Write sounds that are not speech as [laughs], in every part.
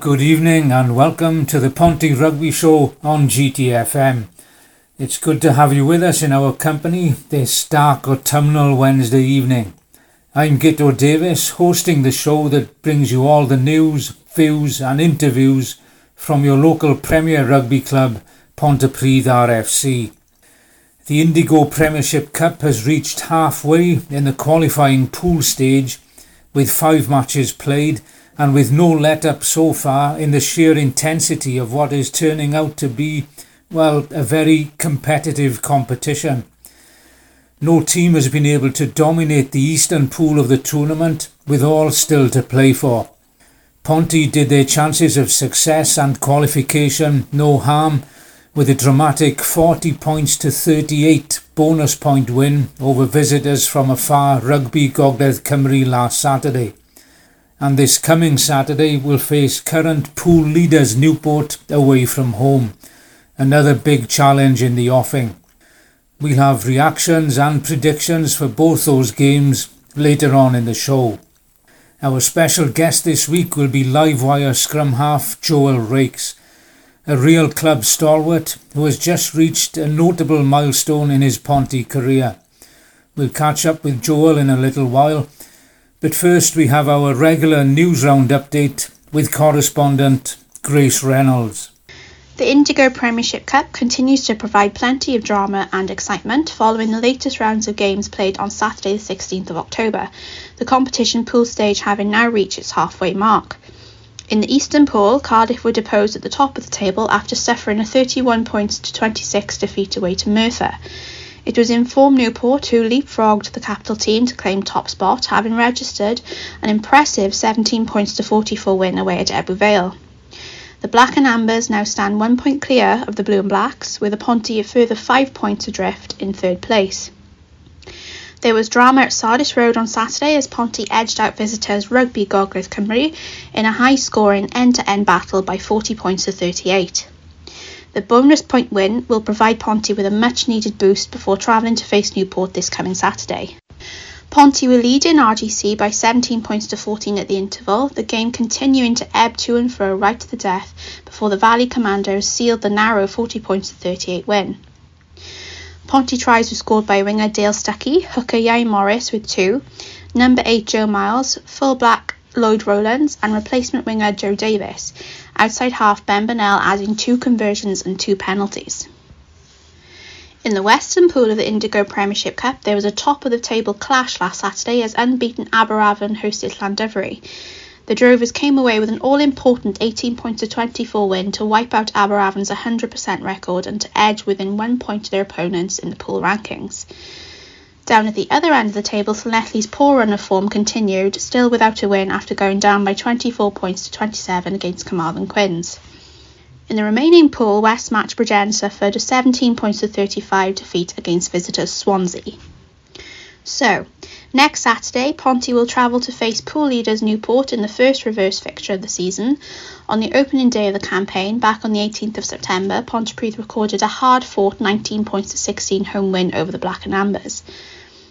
Good evening and welcome to the Ponty Rugby Show on GTFM. It's good to have you with us in our company this dark autumnal Wednesday evening. I'm Gito Davis, hosting the show that brings you all the news, views and interviews from your local Premier Rugby club, Pontypridd RFC. The Indigo Premiership Cup has reached halfway in the qualifying pool stage with five matches played and with no let up so far in the sheer intensity of what is turning out to be, well, a very competitive competition. No team has been able to dominate the eastern pool of the tournament, with all still to play for. Ponty did their chances of success and qualification no harm with a dramatic 40 points to 38 bonus point win over visitors from afar Rugby Gogledd Cymru last Saturday and this coming Saturday will face current pool leaders Newport away from home. Another big challenge in the offing. We'll have reactions and predictions for both those games later on in the show. Our special guest this week will be Livewire scrum half Joel Raikes, a real club stalwart who has just reached a notable milestone in his Ponty career. We'll catch up with Joel in a little while but first, we have our regular news round update with correspondent Grace Reynolds. The Indigo Premiership Cup continues to provide plenty of drama and excitement following the latest rounds of games played on Saturday, the 16th of October, the competition pool stage having now reached its halfway mark. In the Eastern Pool, Cardiff were deposed at the top of the table after suffering a 31 points to 26 defeat away to Merthyr. It was informed Newport who leapfrogged the capital team to claim top spot, having registered an impressive 17 points to 44 win away at Ebbw Vale. The Black and Ambers now stand one point clear of the Blue and Blacks, with Ponty a further five points adrift in third place. There was drama at Sardis Road on Saturday as Ponty edged out visitors Rugby Gogledd Cymru in a high scoring end to end battle by 40 points to 38. The bonus point win will provide Ponty with a much needed boost before travelling to face Newport this coming Saturday. Ponty will lead in RGC by 17 points to 14 at the interval, the game continuing to ebb to and fro right to the death before the Valley Commandos sealed the narrow 40 points to 38 win. Ponty tries were scored by winger Dale Stuckey, hooker Ieuan Morris with two, number 8 Joe Miles, full back Lloyd Rowlands and replacement winger Joe Davis, outside half Ben Burnell adding two conversions and two penalties. In the Western Pool of the Indigo Premiership Cup, there was a top of the table clash last Saturday as unbeaten Aberavon hosted Llandovery. The Drovers came away with an all important 18 points to 24 win to wipe out Aberavon's 100% record and to edge within one point of their opponents in the pool rankings. Down at the other end of the table, Llanelli's poor run of form continued, still without a win after going down by 24 points to 27 against Carmarthen Quins. In the remaining pool, West Match Bridgend suffered a 17 points to 35 defeat against visitors Swansea. So, next Saturday, Ponty will travel to face pool leaders Newport in the first reverse fixture of the season. On the opening day of the campaign, back on the 18th of September, Pontypridd recorded a hard fought 19 points to 16 home win over the Black and Ambers.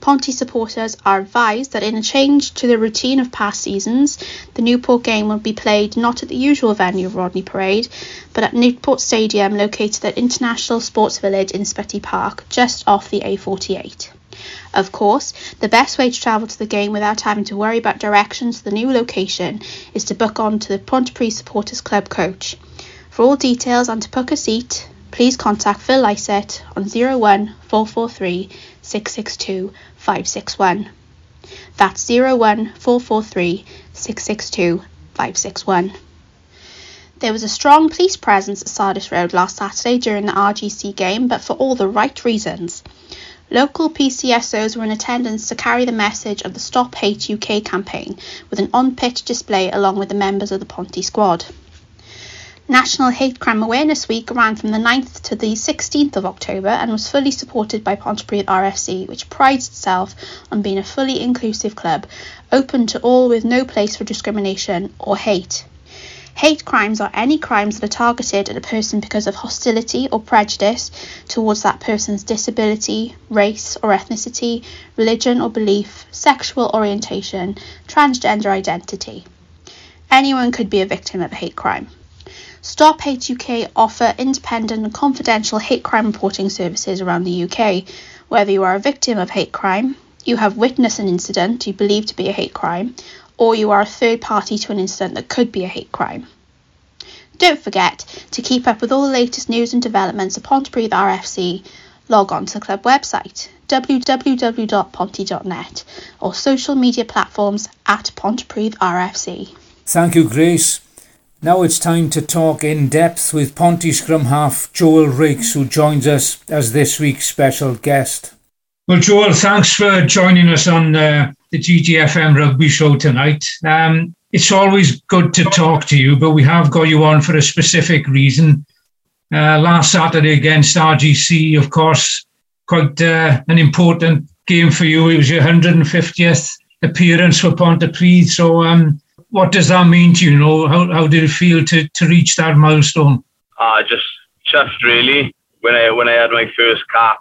Ponty supporters are advised that in a change to the routine of past seasons, the Newport game will be played not at the usual venue of Rodney Parade, but at Newport Stadium located at International Sports Village in Spytty Park, just off the A48. Of course, the best way to travel to the game without having to worry about directions to the new location is to book on to the Pontypridd Supporters Club coach. For all details and to book a seat, please contact Phil Lysett on 01 443 662 561. That's 01443 662 561. There was a strong police presence at Sardis Road last Saturday during the RGC game, but for all the right reasons. Local PCSOs were in attendance to carry the message of the Stop Hate UK campaign with an on pitch display along with the members of the Ponty squad. National Hate Crime Awareness Week ran from the 9th to the 16th of October and was fully supported by Pontypridd RFC, which prides itself on being a fully inclusive club, open to all with no place for discrimination or hate. Hate crimes are any crimes that are targeted at a person because of hostility or prejudice towards that person's disability, race or ethnicity, religion or belief, sexual orientation, transgender identity. anyone could be a victim of a hate crime. Stop Hate UK offer independent and confidential hate crime reporting services around the UK. Whether you are a victim of hate crime, you have witnessed an incident you believe to be a hate crime, or you are a third party to an incident that could be a hate crime. Don't forget to keep up with all the latest news and developments of Pontypridd RFC. Log on to the club website www.ponty.net or social media platforms at Pontypridd RFC. Thank you, Grace. Now it's time to talk in depth with Ponty scrum half Joel Raikes, who joins us as this week's special guest. Well, Joel, thanks for joining us on uh, the GTFM rugby show tonight. Um, it's always good to talk to you, but we have got you on for a specific reason. Uh, last Saturday against RGC, of course, quite uh, an important game for you. It was your 150th appearance for Pontypridd. So, um, what does that mean to you? you know, how, how did it feel to, to reach that milestone? Uh, just just really. When I when I had my first cap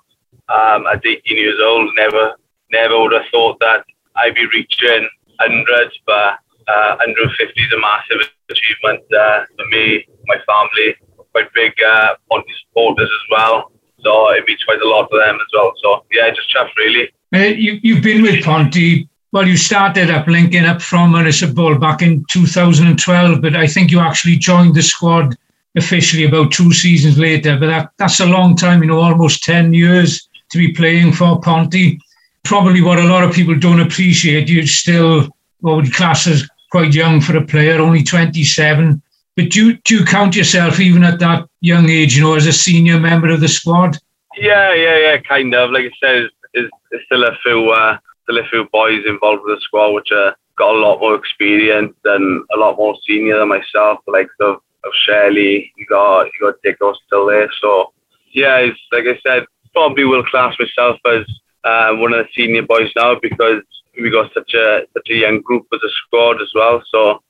um, at 18 years old, never never would have thought that I'd be reaching hundreds, but uh, 150 is a massive achievement uh, for me, my family, quite big uh, Ponty supporters as well. So it means quite a lot for them as well. So yeah, just chuffed really. Uh, you, you've been with Ponty well, you started up linking up from Municipal back in 2012, but I think you actually joined the squad officially about two seasons later. But that, that's a long time, you know, almost 10 years to be playing for Ponty. Probably what a lot of people don't appreciate, you're still what would class as quite young for a player, only 27. But do you, do you count yourself, even at that young age, you know, as a senior member of the squad? Yeah, yeah, yeah, kind of. Like I said, there's, there's still a few uh, a few boys involved with the squad which uh, got a lot more experience and a lot more senior than myself, the of, of Shelley, you got you got Dicko still there. So yeah, it's like I said, probably will class myself as uh, one of the senior boys now because we got such a such a young group as a squad as well. So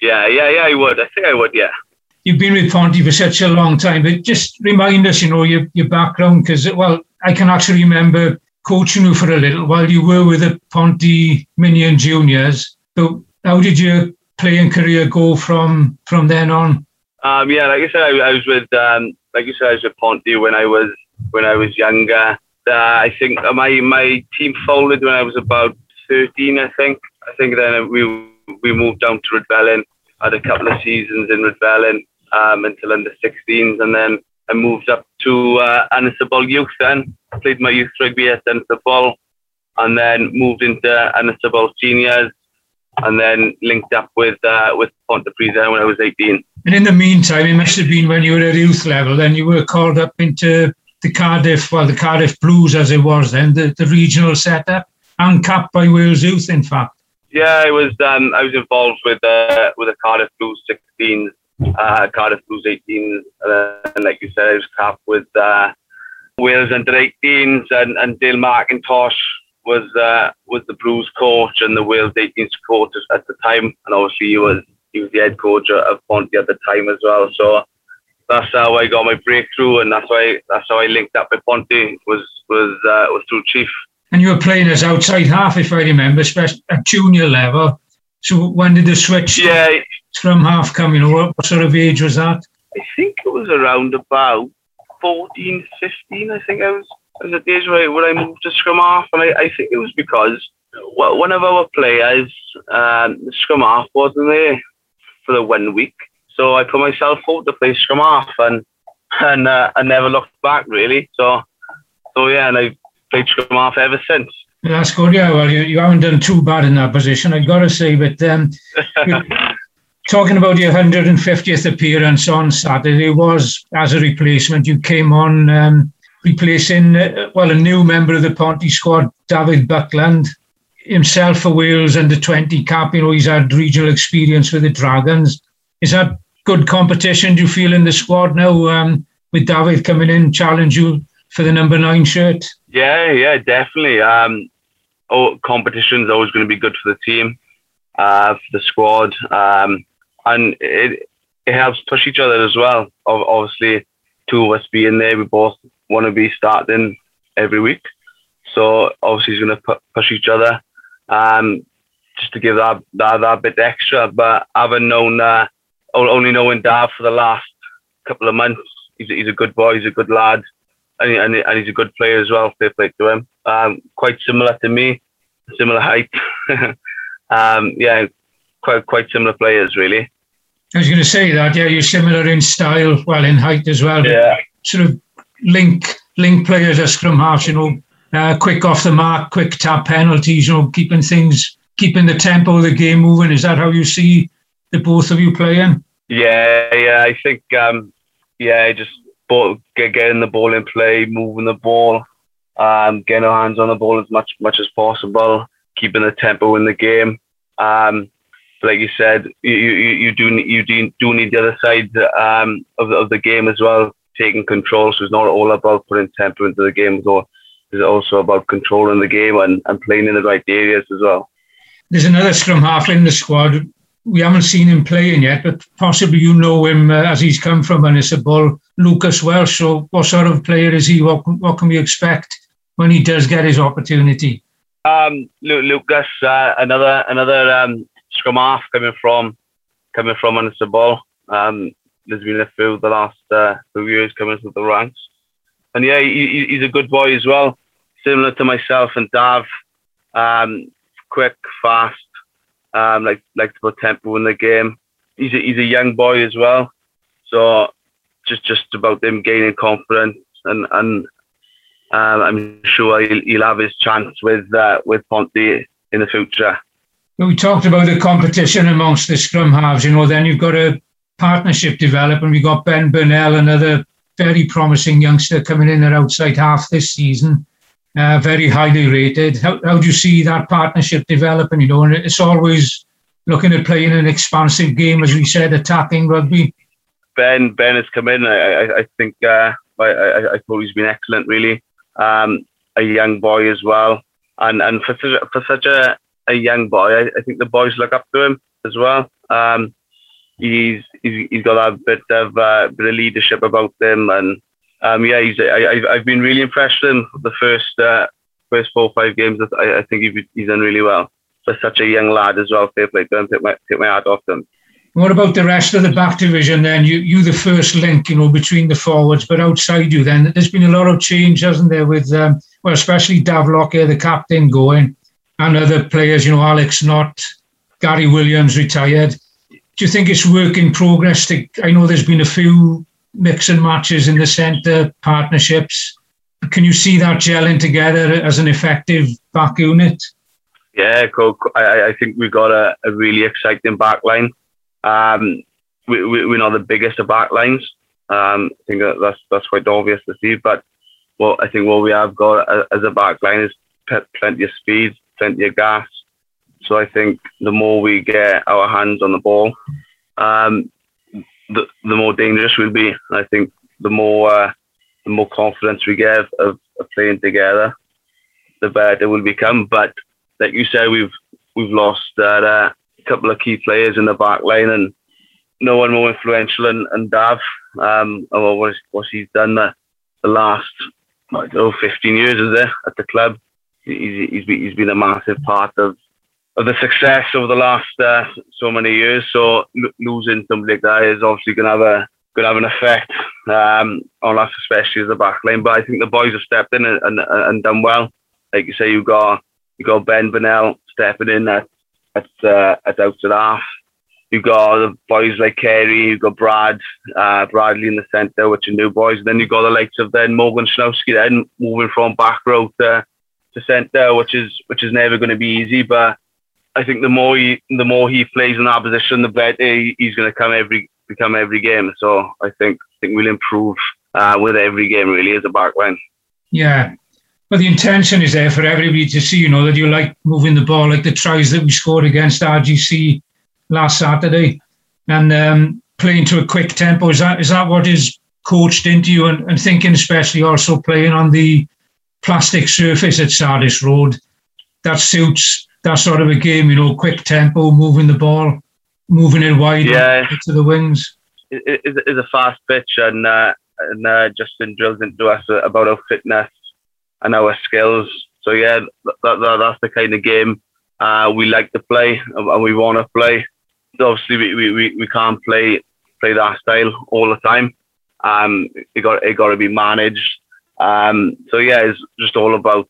yeah, yeah, yeah, I would. I think I would, yeah. You've been with Ponty for such a long time, but just remind us, you know, your, your background, because, well, I can actually remember coaching you for a little while you were with the Ponty Minion Juniors. So how did your playing career go from from then on? Um, yeah, like I said, I, I was with um, like you said, I was with Ponty when I was when I was younger. Uh, I think my my team folded when I was about thirteen. I think. I think then we we moved down to Rhydyfelin. Had a couple of seasons in Rhydyfelin um, until under 16s, and then I moved up to uh, Youth then played my youth rugby at Ynysybwl, and then moved into Ynysybwl Seniors, and then linked up with uh, with Pontypridd then when I was 18. And in the meantime, it must have been when you were at youth level, then you were called up into the Cardiff, well, the Cardiff Blues as it was then, the, the regional setup, and capped by Wales Youth, in fact. Yeah, I was um, I was involved with uh, with the Cardiff Blues 16s, uh, Cardiff Blues 18s, and like you said, I was capped with uh, Wales under 18s, and, and Dale McIntosh was uh, was the Blues coach and the Wales 18s coach at the time, and obviously he was he was the head coach of Ponty at the time as well. So that's how I got my breakthrough, and that's why that's how I linked up with Ponty was was uh, was through Chief. And you were playing as outside half, if I remember, especially at junior level. So when did the switch yeah. From half know, what, what sort of age was that? I think it was around about 14, 15, I think I was, was at the age where, where I moved to scrum half. And I, I think it was because well, one of our players, um, scrum half, wasn't there for the one week. So I put myself out to play scrum half and and uh, I never looked back really. So so yeah, and I've played scrum half ever since. That's good. Yeah, well, you, you haven't done too bad in that position, I've got to say. But um, [laughs] talking about your 150th appearance on Saturday was as a replacement. You came on um, replacing, uh, well, a new member of the Ponty squad, David Buckland, himself for Wales under 20 cap. You know, he's had regional experience with the Dragons. Is that good competition, do you feel, in the squad now um, with David coming in, challenge you for the number nine shirt? Yeah, yeah, definitely. Um, oh, competition is always going to be good for the team, uh, for the squad. Um, and it it helps push each other as well. Obviously, two of us being there, we both want to be starting every week. So obviously, he's going to push each other. Um, just to give that that, that bit extra. But having known uh, only knowing Dav for the last couple of months, he's, he's a good boy, he's a good lad, and, and, and he's a good player as well. Fair play to him. Um, quite similar to me, similar height. [laughs] um, yeah, quite quite similar players really. I was going to say that. Yeah, you're similar in style, well in height as well. Yeah. Sort of link link players as scrum halves. You know, uh, quick off the mark, quick tap penalties. You know, keeping things, keeping the tempo of the game moving. Is that how you see the both of you playing? Yeah, yeah. I think, um, yeah, just ball, get, getting the ball in play, moving the ball, um, getting our hands on the ball as much much as possible, keeping the tempo in the game. Um, like you said, you, you, you do you do, need the other side um, of, of the game as well, taking control. So it's not all about putting tempo into the game, so it's also about controlling the game and, and playing in the right areas as well. There's another scrum half in the squad. We haven't seen him playing yet, but possibly you know him uh, as he's come from Ball, Lucas Welsh. So, what sort of player is he? What, what can we expect when he does get his opportunity? Um, Lucas, uh, another another um, scrum half coming from coming from under the Ball. Um, there's been a few the last uh, few years coming through the ranks, and yeah, he, he's a good boy as well. Similar to myself and Dav, um, quick, fast, um, like like to put tempo in the game. He's a, he's a young boy as well, so just just about him gaining confidence and and um, I'm sure he'll, he'll, have his chance with uh, with Ponty in the future. We talked about the competition amongst the scrum halves. You know, then you've got a partnership develop, and We've got Ben Burnell, another very promising youngster coming in at outside half this season uh, very highly rated. How, how do you see that partnership developing? You know, and it's always looking at playing an expansive game, as we said, attacking rugby. Ben Ben has come in. I, I, I think uh, I, I, I thought he's been excellent. Really, um, a young boy as well, and and for for such a, a young boy, I, I think the boys look up to him as well. Um, he's, he's he's got a bit of uh, bit of leadership about him, and um, yeah, he's, I, I've been really impressed with him the first uh, first four or five games. I, I think he's done really well for such a young lad as well. Fair play to him. Take my, hat off him. What about the rest of the back division then? You you the first link, you know, between the forwards, but outside you then, there's been a lot of change, hasn't there, with um, well, especially Dav Lockyer, the captain, going, and other players, you know, Alex Knott, Gary Williams retired. Do you think it's work in progress? To, I know there's been a few mix and matches in the centre, partnerships. Can you see that gelling together as an effective back unit? Yeah, I, think we've got a, a really exciting back line. Um, we, we, we're not the biggest of back lines. Um, I think that that's that's quite obvious to see. But what I think what we have got as a back line is plenty of speed, plenty of gas. So I think the more we get our hands on the ball, um, the, the more dangerous we'll be. I think the more uh, the more confidence we get of, of, playing together, the better we'll become. But like you said, we've we've lost uh, a couple of key players in the back line, and no one more influential than, than Dav. Um, what, what he's done the, the last I don't know, 15 years is there at the club. He's, he's, been, he's been a massive part of of the success over the last uh, so many years. So losing somebody like that is obviously going to have a going to have an effect um, on us, especially as the back line. But I think the boys have stepped in and, and, and done well. Like you say, you got you got Ben Burnell stepping in at at uh, at outside half. You got the boys like Kerry, you got Brad, uh, Bradley in the centre, which are new boys. And then you got the likes of then Morgan Schnowski then moving from back row to, to centre, which is which is never going to be easy. But I think the more he the more he plays in that position, the better he's going to come every become every game. So I think I think we'll improve uh, with every game really as a backline. Yeah. But the intention is there for everybody to see, you know, that you like moving the ball, like the tries that we scored against RGC last Saturday, and um, playing to a quick tempo. Is that is that what is coached into you? And, and thinking, especially also playing on the plastic surface at Sardis Road, that suits that sort of a game, you know, quick tempo, moving the ball, moving it wide yeah. to the wings. It is a fast pitch, and uh, and uh, Justin drills into us about our fitness and our skills. So yeah, that, that, that's the kind of game Uh, we like to play and we want to play. Obviously, we, we, we can't play play that style all the time. Um, it got it got to be managed. Um, so yeah, it's just all about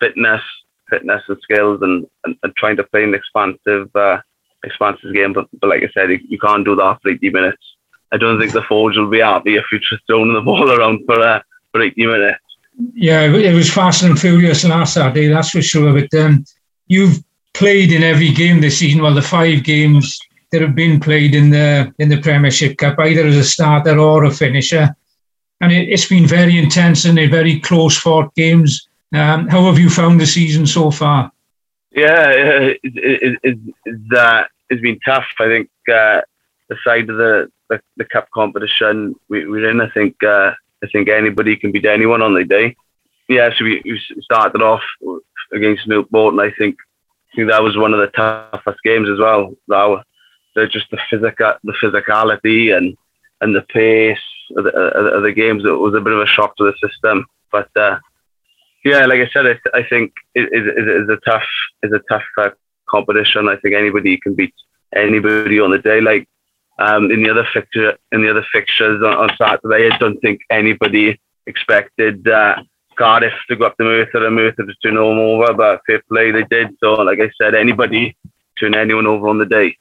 fitness, fitness and skills, and, and, and trying to play an expansive uh, expansive game. But, but like I said, you, you can't do that for 80 minutes. I don't think the Forge will be happy if you're just throwing the ball [laughs] around for uh, for 80 minutes. Yeah, it was fast and furious last Saturday, that's for sure. But um, you've played in every game this season. Well, the five games that have been played in the in the Premiership Cup, either as a starter or a finisher, and it, has been very intense and they're very close fought games. Um, how have you found the season so far? Yeah, it, it, it, it's, uh, it's been tough. I think uh, the side of the, the, the cup competition we, we're in, I think uh, I think anybody can beat anyone on the day. Yeah, so we, we started off against Newport, and I think I think that was one of the toughest games as well. That they're just the physical, the physicality and and the pace of the, of the games. It was a bit of a shock to the system, but uh, yeah, like I said, I, I think it is a tough, is a tough uh, competition. I think anybody can beat anybody on the day. Like um, in the other fixture, in the other fixtures on, on Saturday, I don't think anybody expected uh, Cardiff to go up to Merthyr and Merthyr to turn them over, but fair play they did. So, like I said, anybody turn anyone over on the day.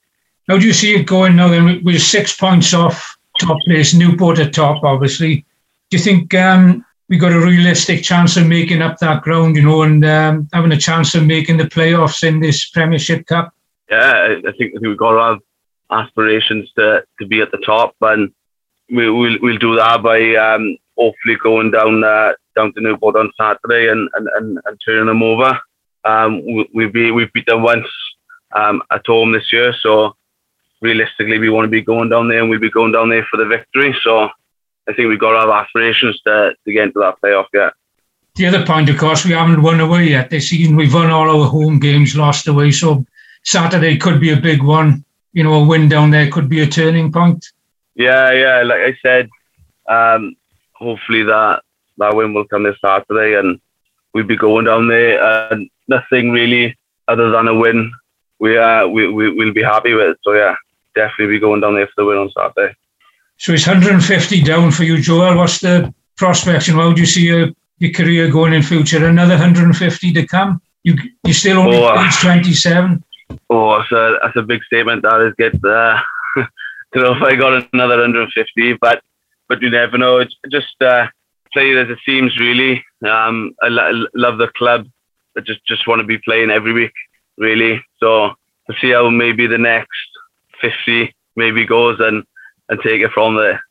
How do you see it going now? Then we're six points off top place, Newport at top, obviously. Do you think um, we got a realistic chance of making up that ground, you know, and um, having a chance of making the playoffs in this Premiership Cup? Yeah, I think, I think we've got to have aspirations to, to be at the top, and we, will we'll do that by um, hopefully going down uh, down to Newport on Saturday and, and, and, and turning them over. Um, we, we've, we've beat them once um, at home this year, so realistically, we want to be going down there and we'll be going down there for the victory. So I think we've got to have aspirations to, to get into that playoff yet. The other point, of course, we haven't won away yet this season. We've won all our home games, lost away. So Saturday could be a big one. You know, a win down there could be a turning point. Yeah, yeah. Like I said, um, hopefully that that win will come this Saturday, and we'll be going down there and nothing really other than a win. We uh we, we will be happy with. It. So yeah, definitely be going down there for the win on Saturday. So it's 150 down for you, Joel. What's the prospects and how do you see your, your career going in future? Another 150 to come? You you still only oh, age 27. Oh, that's a, that's a big statement. That is good. Uh, [laughs] don't know if I got another 150, but but you never know. It's just uh, play as it seems. Really, um, I, lo- love the club. I just just want to be playing every week. Really, so to see how maybe the next 50 maybe goes and and take it from there.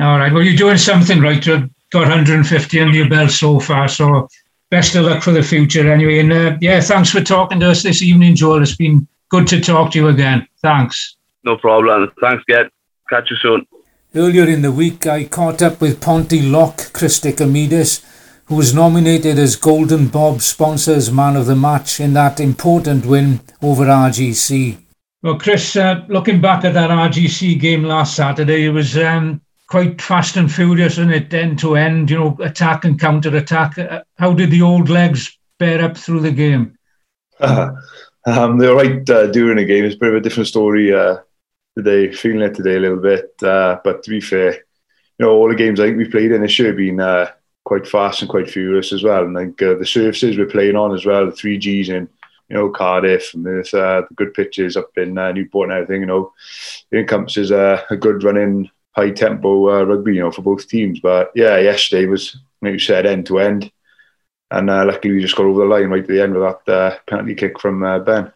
All right. Well, you're doing something right. You've got 150 under your belt so far. So best of luck for the future anyway. And uh, yeah, thanks for talking to us this evening, Joel. It's been good to talk to you again. Thanks. No problem. Thanks, Get. Catch you soon. Earlier in the week, I caught up with Pontyloch Christic Amidis, who was nominated as Golden Bob Sponsors Man of the Match in that important win over RGC. Well, Chris, uh, looking back at that RGC game last Saturday, it was um, quite fast and furious, and it end to end, you know, attack and counter attack. Uh, how did the old legs bear up through the game? [laughs] um, they were right uh, during the game. It's a bit of a different story uh, today, feeling it today a little bit. Uh, but to be fair, you know, all the games I think we played in this year have been uh, quite fast and quite furious as well. And I think uh, the surfaces we're playing on as well, the 3Gs in, you know, Cardiff and there's uh, the good pitches up in uh, Newport and everything, you know, it encompasses uh, a good running, high tempo uh, rugby, you know, for both teams. But yeah, yesterday was, like you said, end to end. And uh, luckily we just got over the line right at the end with that uh, penalty kick from Ben.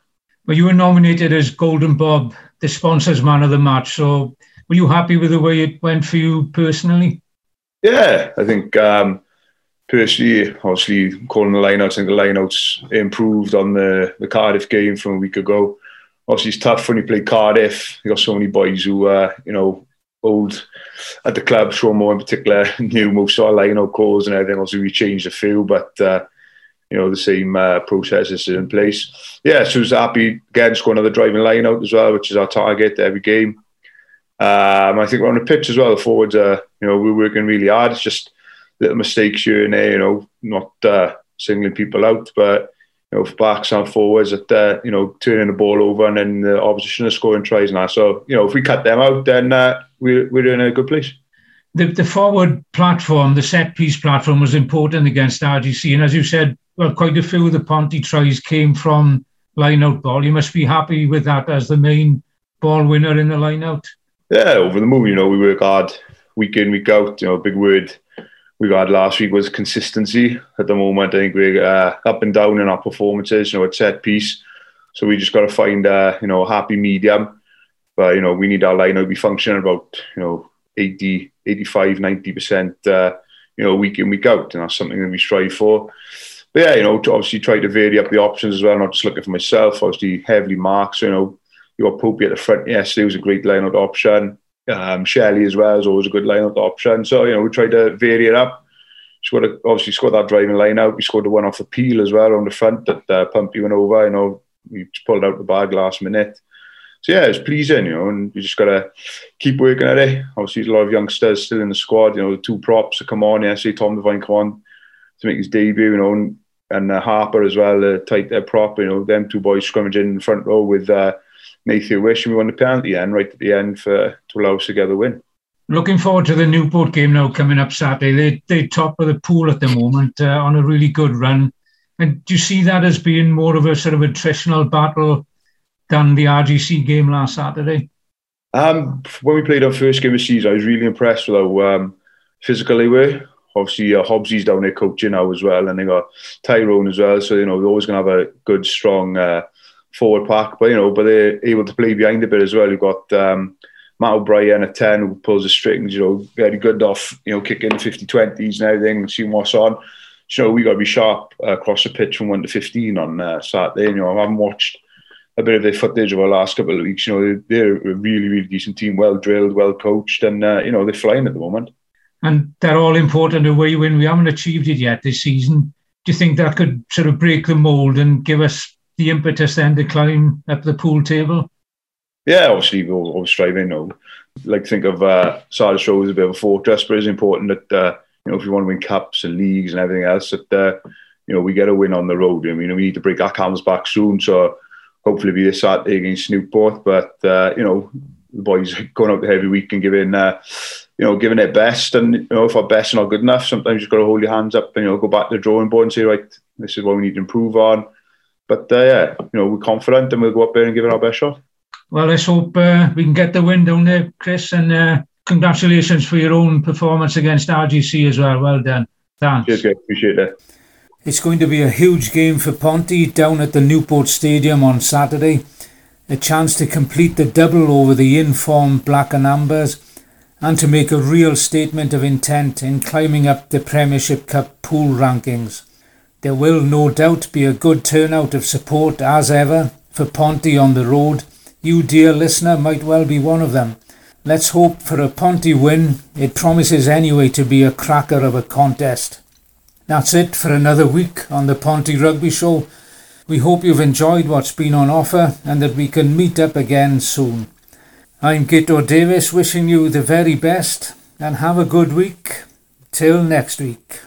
Well, you were nominated as Golden Bob the sponsors man of the match. So were you happy with the way it went for you personally? Yeah, I think um, personally, obviously calling the lineouts, think the lineouts improved on the, the Cardiff game from a week ago. Obviously, it's tough when you play Cardiff. You got so many boys who, are, you know, old at the club, Sean Moore in particular, [laughs] knew most of our lineout calls and everything. Obviously, we changed a few, but uh, you know, the same uh, processes in place. Yeah, so I was happy again, score another driving lineout as well, which is our target every game. Um, I think we're on the pitch as well. The forwards are, you know, we're working really hard. It's just little mistakes here and there, you know, not uh, singling people out, but you know, backs and forwards that uh, you know turning the ball over and then the opposition are scoring tries now. So you know, if we cut them out, then uh, we're we're in a good place. The, the forward platform, the set piece platform, was important against RGC, and as you said, well, quite a few of the Ponty tries came from line out ball. You must be happy with that as the main ball winner in the line out. Yeah, over the moon. You know, we work hard week in, week out. You know, big word we got last week was consistency. At the moment, I think we're uh, up and down in our performances. You know, at set piece. So we just got to find uh, you know a happy medium. But you know, we need our line to be functioning about you know 80, 85, 90 percent. Uh, you know, week in week out, and that's something that we strive for. But yeah, you know, obviously try to vary up the options as well. Not just looking for myself. Obviously, heavily marked. So, you know, you got Pope at the front yesterday It was a great line-out option. Um, Shelley as well is always a good line-out option. So, you know, we try to vary it up. Scored a, obviously scored that driving line out. We scored the one off the peel as well on the front that uh, Pumpy went over. You know, we pulled out the bag last minute. So yeah, it's pleasing, you know, and you just gotta keep working at it. Obviously, there's a lot of youngsters still in the squad. You know, the two props that come on yesterday. Tom Devine come on to make his debut. You know, and, and uh, Harper as well, the tighthead prop. You know, them two boys scrummaging in the front row with uh, Nathan Wish, and we won the penalty end right at the end for to allow us to get the win. Looking forward to the Newport game now coming up Saturday. They they top of the pool at the moment uh, on a really good run. And do you see that as being more of a sort of attritional battle than the RGC game last Saturday? Um, when we played our first game of the season, I was really impressed with how um, physical they were. Obviously, uh, Hobbsy's down there coaching now as well, and they got Tyrone as well. So you know, they're always going to have a good, strong uh, forward pack. But you know, but they're able to play behind a bit as well. You've got um, Matt O'Brien at 10 who pulls the strings, you know, very good off, you know, kicking 50 20s and everything, seeing what's on. So we got to be sharp uh, across the pitch from 1 to 15 on uh, Saturday. You know, I haven't watched a bit of their footage over the last couple of weeks. You know, they're a really, really decent team, well drilled, well coached, and, uh, you know, they're flying at the moment. And they're all important away win. We haven't achieved it yet this season. Do you think that could sort of break the mould and give us the impetus then to climb up the pool table? yeah, obviously we're always striving. You know, like think of uh, Sardis Road as a bit of a fortress, but it's important that uh, you know if you want to win cups and leagues and everything else, that uh, you know we get a win on the road. I mean, we need to break our cams back soon, so hopefully be this Saturday against Newport. But uh, you know, the boys [laughs] going out there every week and giving uh, you know giving it best, and you know if our best are not good enough, sometimes you've got to hold your hands up and you know go back to the drawing board and say, right, this is what we need to improve on. But uh, yeah, you know, we're confident and we'll go up there and give it our best shot. Well, let's hope uh, we can get the win down there, Chris. And uh, congratulations for your own performance against RGC as well. Well done. Thanks. Cheers, guys. Appreciate it. It's going to be a huge game for Ponty down at the Newport Stadium on Saturday. A chance to complete the double over the informed Black and Ambers and to make a real statement of intent in climbing up the Premiership Cup pool rankings. There will no doubt be a good turnout of support as ever for Ponty on the road you, dear listener, might well be one of them. Let's hope for a Ponty win. It promises anyway to be a cracker of a contest. That's it for another week on the Ponty Rugby Show. We hope you've enjoyed what's been on offer and that we can meet up again soon. I'm Gito Davis wishing you the very best and have a good week. Till next week.